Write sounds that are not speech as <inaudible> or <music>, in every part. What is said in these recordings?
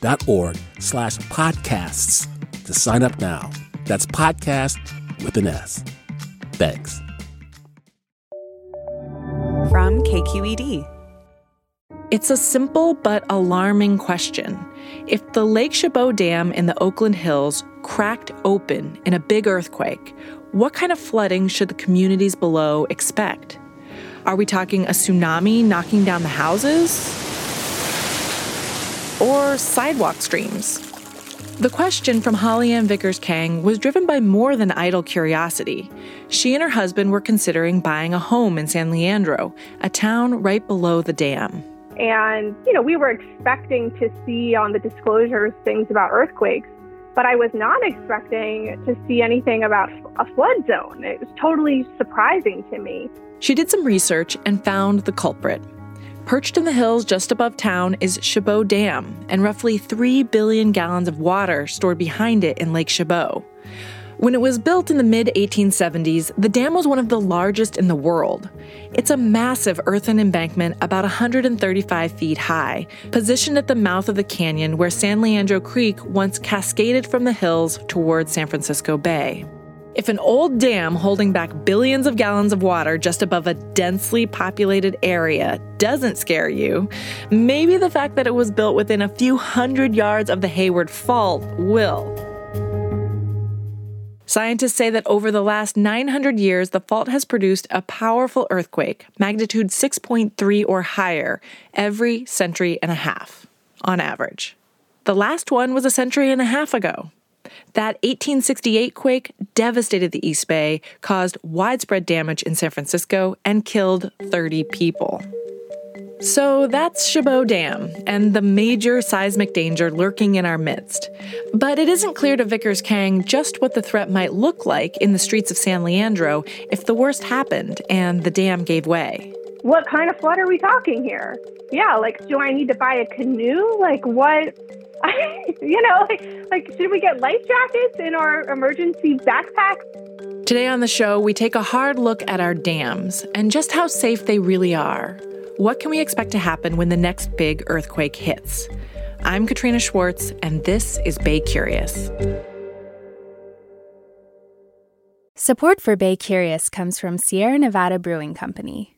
donate.kqed.org slash podcasts to sign up now. That's podcast with an S. Thanks. From KQED. It's a simple but alarming question. If the Lake Chabot Dam in the Oakland Hills cracked open in a big earthquake, what kind of flooding should the communities below expect? Are we talking a tsunami knocking down the houses? Or sidewalk streams? The question from Hollyann Vickers Keng was driven by more than idle curiosity. She and her husband were considering buying a home in San Leandro, a town right below the dam. And, you know, we were expecting to see on the disclosures things about earthquakes but I was not expecting to see anything about a flood zone. It was totally surprising to me. She did some research and found the culprit. Perched in the hills just above town is Chabot Dam and roughly 3 billion gallons of water stored behind it in Lake Chabot. When it was built in the mid 1870s, the dam was one of the largest in the world. It's a massive earthen embankment about 135 feet high, positioned at the mouth of the canyon where San Leandro Creek once cascaded from the hills toward San Francisco Bay. If an old dam holding back billions of gallons of water just above a densely populated area doesn't scare you, maybe the fact that it was built within a few hundred yards of the Hayward Fault will. Scientists say that over the last 900 years, the fault has produced a powerful earthquake, magnitude 6.3 or higher, every century and a half, on average. The last one was a century and a half ago. That 1868 quake devastated the East Bay, caused widespread damage in San Francisco, and killed 30 people. So that's Chabot Dam and the major seismic danger lurking in our midst. But it isn't clear to Vickers Keng just what the threat might look like in the streets of San Leandro if the worst happened and the dam gave way. What kind of flood are we talking here? Yeah, like, do I need to buy a canoe? Like, what? <laughs> you know, like, like, should we get life jackets in our emergency backpacks? Today on the show, we take a hard look at our dams and just how safe they really are. What can we expect to happen when the next big earthquake hits? I'm Katrina Schwartz, and this is Bay Curious. Support for Bay Curious comes from Sierra Nevada Brewing Company,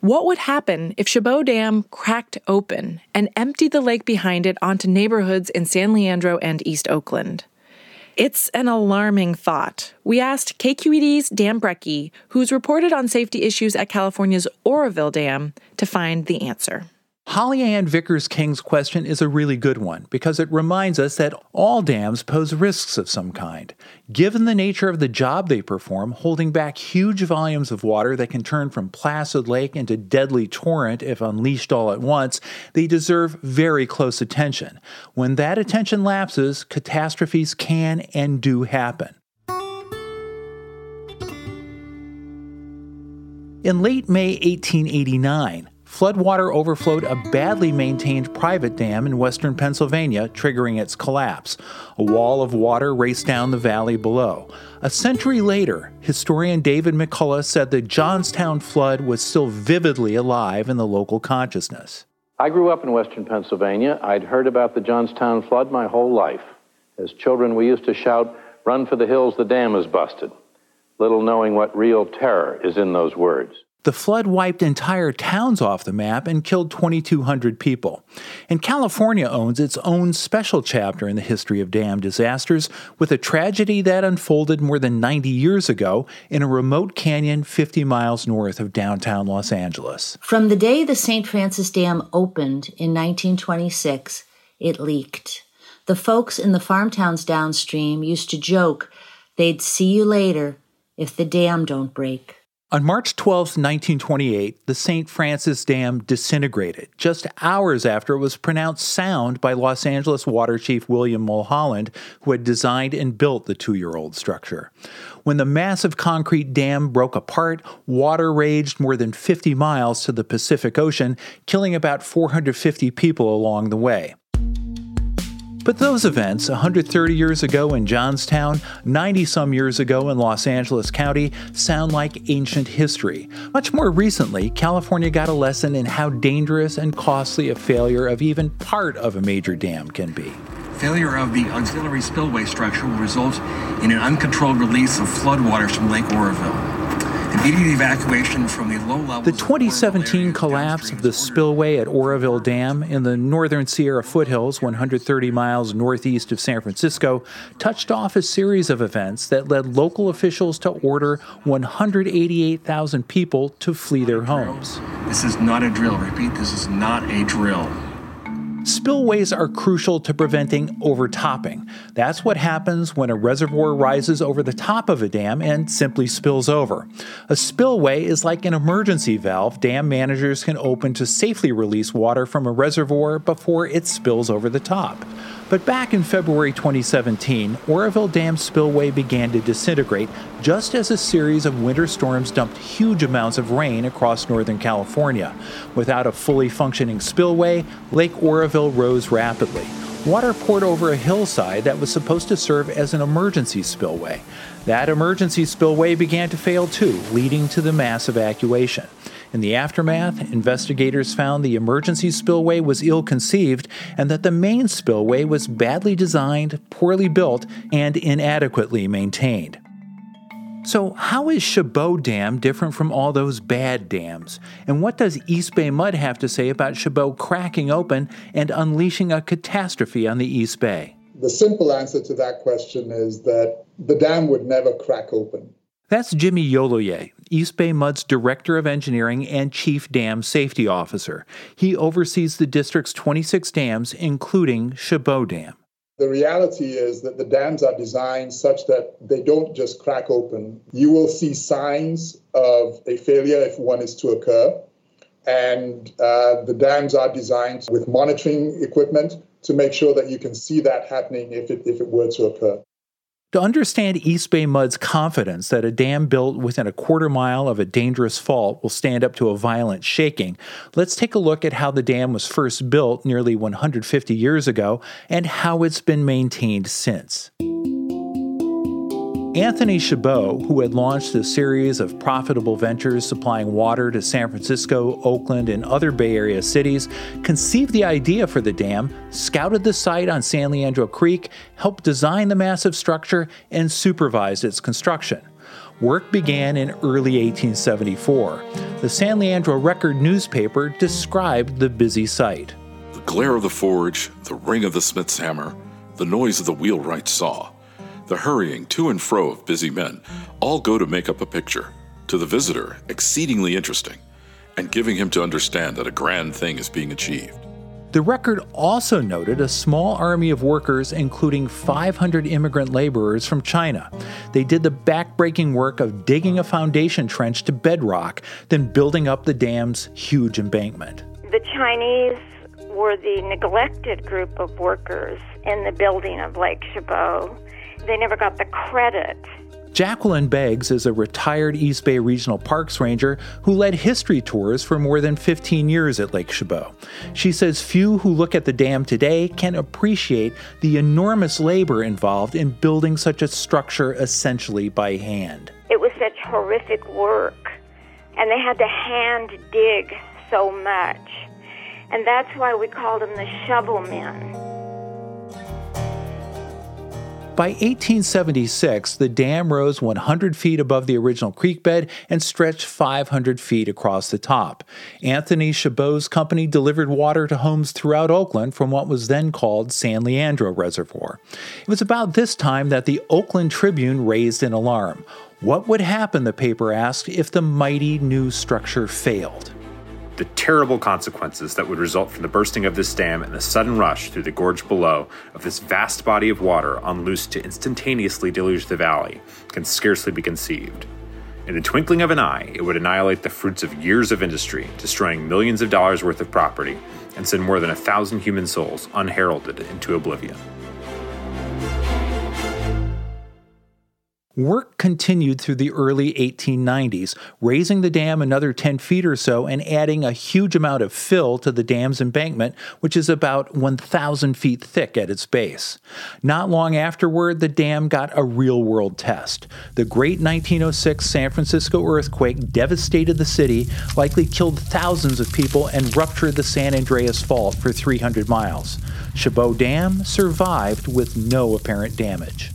What would happen if Chabot Dam cracked open and emptied the lake behind it onto neighborhoods in San Leandro and East Oakland? It's an alarming thought. We asked KQED's Dan Brekke, who's reported on safety issues at California's Oroville Dam, to find the answer. Hollyann Vickers Keng's question is a really good one because it reminds us that all dams pose risks of some kind. Given the nature of the job they perform, holding back huge volumes of water that can turn from placid lake into deadly torrent if unleashed all at once, they deserve very close attention. When that attention lapses, catastrophes can and do happen. In late May 1889, floodwater overflowed a badly maintained private dam in western Pennsylvania, triggering its collapse. A wall of water raced down the valley below. A century later, historian David McCullough said the Johnstown flood was still vividly alive in the local consciousness. I grew up in western Pennsylvania. I'd heard about the Johnstown flood my whole life. As children, we used to shout, Run for the hills, the dam is busted, little knowing what real terror is in those words. The flood wiped entire towns off the map and killed 2,200 people. And California owns its own special chapter in the history of dam disasters with a tragedy that unfolded more than 90 years ago in a remote canyon 50 miles north of downtown Los Angeles. From the day the St. Francis Dam opened in 1926, it leaked. The folks in the farm towns downstream used to joke they'd see you later if the dam don't break. On March 12, 1928, the St. Francis Dam disintegrated just hours after it was pronounced sound by Los Angeles Water Chief William Mulholland, who had designed and built the two year old structure. When the massive concrete dam broke apart, water raged more than 50 miles to the Pacific Ocean, killing about 450 people along the way. But those events, 130 years ago in Johnstown, 90 some years ago in Los Angeles County, sound like ancient history. Much more recently, California got a lesson in how dangerous and costly a failure of even part of a major dam can be. Failure of the auxiliary spillway structure will result in an uncontrolled release of floodwaters from Lake Oroville. Immediate evacuation from the low levels. The 2017 collapse of the spillway at Oroville Dam in the northern Sierra foothills, 130 miles northeast of San Francisco, touched off a series of events that led local officials to order 188,000 people to flee their homes. This is not a drill. Repeat, this is not a drill. Spillways are crucial to preventing overtopping. That's what happens when a reservoir rises over the top of a dam and simply spills over. A spillway is like an emergency valve dam managers can open to safely release water from a reservoir before it spills over the top. But back in February 2017, Oroville Dam spillway began to disintegrate just as a series of winter storms dumped huge amounts of rain across Northern California. Without a fully functioning spillway, Lake Oroville rose rapidly. Water poured over a hillside that was supposed to serve as an emergency spillway. That emergency spillway began to fail too, leading to the mass evacuation. In the aftermath, investigators found the emergency spillway was ill conceived and that the main spillway was badly designed, poorly built, and inadequately maintained. So, how is Chabot Dam different from all those bad dams? And what does East Bay Mud have to say about Chabot cracking open and unleashing a catastrophe on the East Bay? The simple answer to that question is that the dam would never crack open. That's Jimmy Yoloye, East Bay Mud's Director of Engineering and Chief Dam Safety Officer. He oversees the district's 26 dams, including Chabot Dam. The reality is that the dams are designed such that they don't just crack open. You will see signs of a failure if one is to occur. And uh, the dams are designed with monitoring equipment to make sure that you can see that happening if it, if it were to occur. To understand East Bay Mud's confidence that a dam built within a quarter mile of a dangerous fault will stand up to a violent shaking, let's take a look at how the dam was first built nearly 150 years ago and how it's been maintained since. Anthony Chabot, who had launched a series of profitable ventures supplying water to San Francisco, Oakland, and other Bay Area cities, conceived the idea for the dam, scouted the site on San Leandro Creek, helped design the massive structure, and supervised its construction. Work began in early 1874. The San Leandro Record newspaper described the busy site. The glare of the forge, the ring of the smith's hammer, the noise of the wheelwright's saw the hurrying to and fro of busy men all go to make up a picture, to the visitor, exceedingly interesting, and giving him to understand that a grand thing is being achieved. The record also noted a small army of workers, including 500 immigrant laborers from China. They did the backbreaking work of digging a foundation trench to bedrock, then building up the dam's huge embankment. The Chinese were the neglected group of workers in the building of Lake Chabot. They never got the credit Jacqueline Beggs is a retired East Bay Regional Parks Ranger who led history tours for more than 15 years at Lake Chabot. She says few who look at the dam today can appreciate the enormous labor involved in building such a structure essentially by hand. It was such horrific work, and they had to hand dig so much. And that's why we called them the shovel men. By 1876, the dam rose 100 feet above the original creek bed and stretched 500 feet across the top. Anthony Chabot's company delivered water to homes throughout Oakland from what was then called San Leandro Reservoir. It was about this time that the Oakland Tribune raised an alarm. What would happen, the paper asked, if the mighty new structure failed? The terrible consequences that would result from the bursting of this dam and the sudden rush through the gorge below of this vast body of water unloosed to instantaneously deluge the valley can scarcely be conceived. In the twinkling of an eye, it would annihilate the fruits of years of industry, destroying millions of dollars worth of property, and send more than a thousand human souls unheralded into oblivion. Work continued through the early 1890s, raising the dam another 10 feet or so and adding a huge amount of fill to the dam's embankment, which is about 1,000 feet thick at its base. Not long afterward, the dam got a real world test. The great 1906 San Francisco earthquake devastated the city, likely killed thousands of people, and ruptured the San Andreas Fault for 300 miles. Chabot Dam survived with no apparent damage.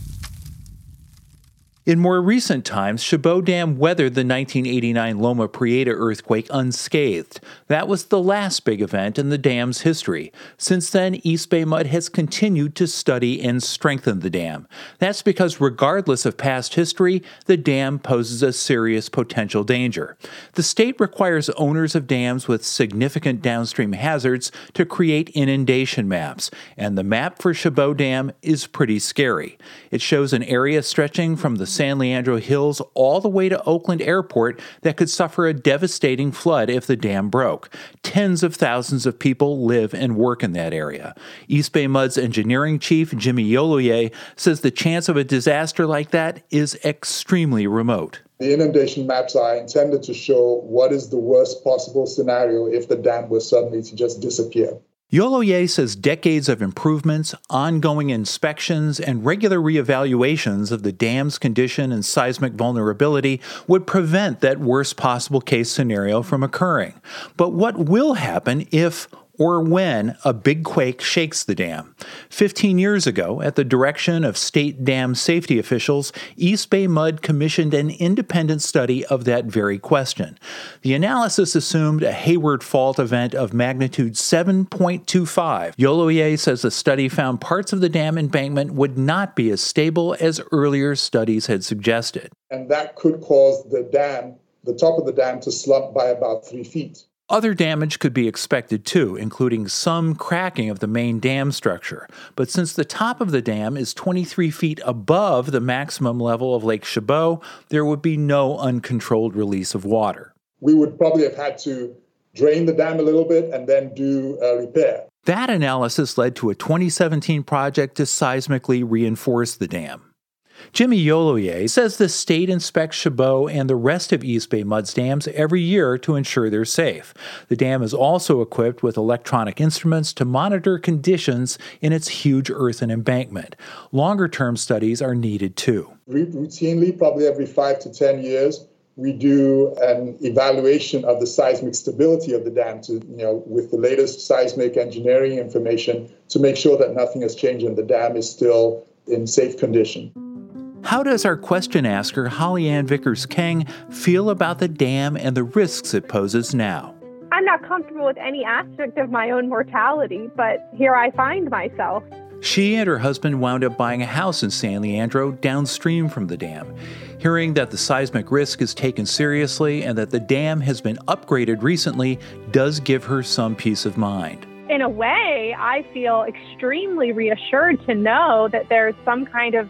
In more recent times, Chabot Dam weathered the 1989 Loma Prieta earthquake unscathed. That was the last big event in the dam's history. Since then, East Bay Mud has continued to study and strengthen the dam. That's because, regardless of past history, the dam poses a serious potential danger. The state requires owners of dams with significant downstream hazards to create inundation maps, and the map for Chabot Dam is pretty scary. It shows an area stretching from the San Leandro Hills all the way to Oakland Airport that could suffer a devastating flood if the dam broke. Tens of thousands of people live and work in that area. East Bay Mud's engineering chief, Jimmy Yoloye, says the chance of a disaster like that is extremely remote. The inundation maps are intended to show what is the worst possible scenario if the dam were suddenly to just disappear. Yoloye says decades of improvements, ongoing inspections, and regular reevaluations of the dam's condition and seismic vulnerability would prevent that worst possible case scenario from occurring. But what will happen if or when a big quake shakes the dam. 15 years ago, at the direction of state dam safety officials, East Bay Mud commissioned an independent study of that very question. The analysis assumed a Hayward fault event of magnitude 7.25. Yoloye says the study found parts of the dam embankment would not be as stable as earlier studies had suggested. And that could cause the dam, the top of the dam, to slump by about three feet. Other damage could be expected too, including some cracking of the main dam structure. But since the top of the dam is 23 feet above the maximum level of Lake Chabot, there would be no uncontrolled release of water. We would probably have had to drain the dam a little bit and then do a repair. That analysis led to a 2017 project to seismically reinforce the dam. Jimmy Yoloye says the state inspects Chabot and the rest of East Bay Mud's dams every year to ensure they're safe. The dam is also equipped with electronic instruments to monitor conditions in its huge earthen embankment. Longer term studies are needed too. Routinely, probably every five to 10 years, we do an evaluation of the seismic stability of the dam to, you know, with the latest seismic engineering information to make sure that nothing has changed and the dam is still in safe condition. How does our question asker, Hollyann Vickers Keng, feel about the dam and the risks it poses now? I'm not comfortable with any aspect of my own mortality, but here I find myself. She and her husband wound up buying a house in San Leandro downstream from the dam. Hearing that the seismic risk is taken seriously and that the dam has been upgraded recently does give her some peace of mind. In a way, I feel extremely reassured to know that there's some kind of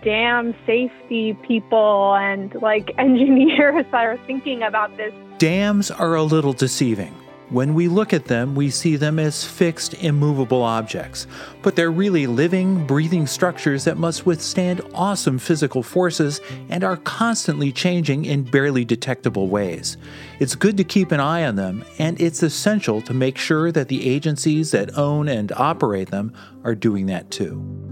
dam safety people and like <laughs> engineers are thinking about this. Dams are a little deceiving. When we look at them, we see them as fixed, immovable objects, but they're really living, breathing structures that must withstand awesome physical forces and are constantly changing in barely detectable ways. It's good to keep an eye on them, and it's essential to make sure that the agencies that own and operate them are doing that too.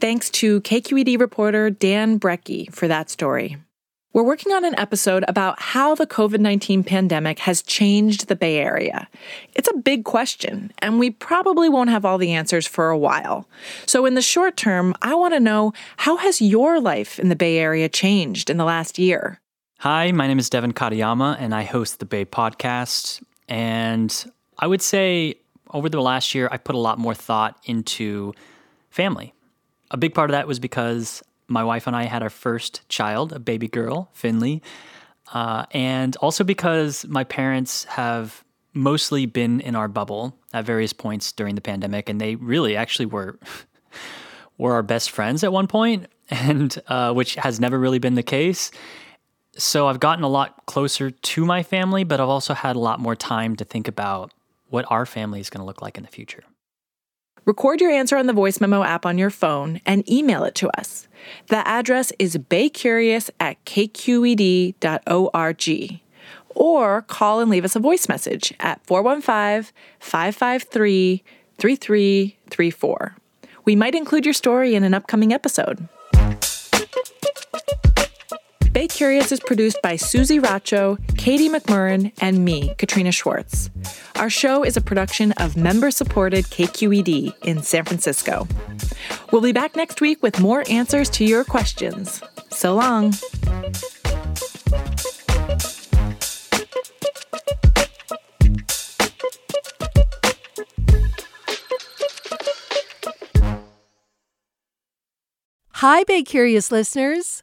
Thanks to KQED reporter Dan Brekke for that story. We're working on an episode about how the COVID 19 pandemic has changed the Bay Area. It's a big question, and we probably won't have all the answers for a while. So, in the short term, I want to know how has your life in the Bay Area changed in the last year? Hi, my name is Devin Katayama, and I host the Bay Podcast. And I would say over the last year, I put a lot more thought into family. A big part of that was because my wife and I had our first child, a baby girl, Finley. Uh, and also because my parents have mostly been in our bubble at various points during the pandemic, and they really actually were <laughs> were our best friends at one point, <laughs> and uh, which has never really been the case. So I've gotten a lot closer to my family, but I've also had a lot more time to think about what our family is going to look like in the future. Record your answer on the voice memo app on your phone and email it to us. The address is baycurious at kqed.org. Or call and leave us a voice message at 415 553 3334. We might include your story in an upcoming episode. Bay Curious is produced by Suzie Racho, Katie McMurran, and me, Katrina Schwartz. Our show is a production of member supported KQED in San Francisco. We'll be back next week with more answers to your questions. So long. Hi, Bay Curious listeners.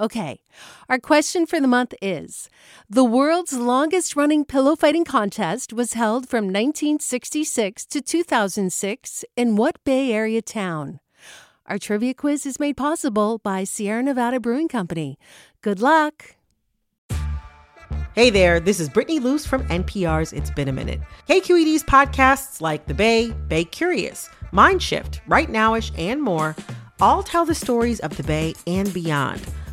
Okay, our question for the month is The world's longest running pillow fighting contest was held from 1966 to 2006 in what Bay Area town? Our trivia quiz is made possible by Sierra Nevada Brewing Company. Good luck! Hey there, this is Brittany Luce from NPR's It's Been a Minute. KQED's podcasts like The Bay, Bay Curious, Mindshift, Rightnowish, and more all tell the stories of the Bay and beyond